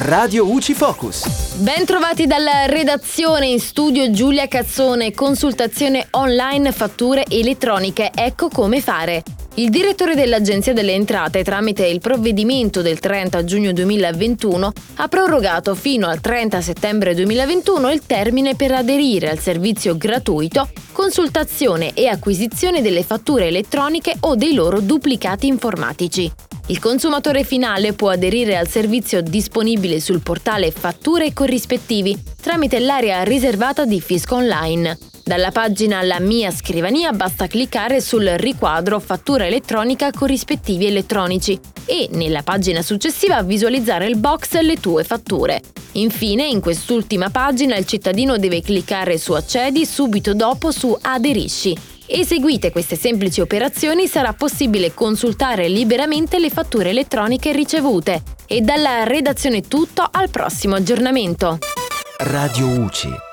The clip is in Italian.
Radio UCI Focus. Ben trovati dalla redazione in studio Giulia Cazzone, consultazione online fatture elettroniche, ecco come fare. Il direttore dell'Agenzia delle Entrate, tramite il provvedimento del 30 giugno 2021, ha prorogato fino al 30 settembre 2021 il termine per aderire al servizio gratuito consultazione e acquisizione delle fatture elettroniche o dei loro duplicati informatici. Il consumatore finale può aderire al servizio disponibile sul portale Fatture e corrispettivi tramite l'area riservata di Fisco Online. Dalla pagina La mia scrivania basta cliccare sul riquadro Fattura elettronica corrispettivi elettronici e nella pagina successiva visualizzare il box Le tue fatture. Infine, in quest'ultima pagina il cittadino deve cliccare su Accedi subito dopo su Aderisci Eseguite queste semplici operazioni sarà possibile consultare liberamente le fatture elettroniche ricevute. E dalla redazione tutto al prossimo aggiornamento. Radio UCI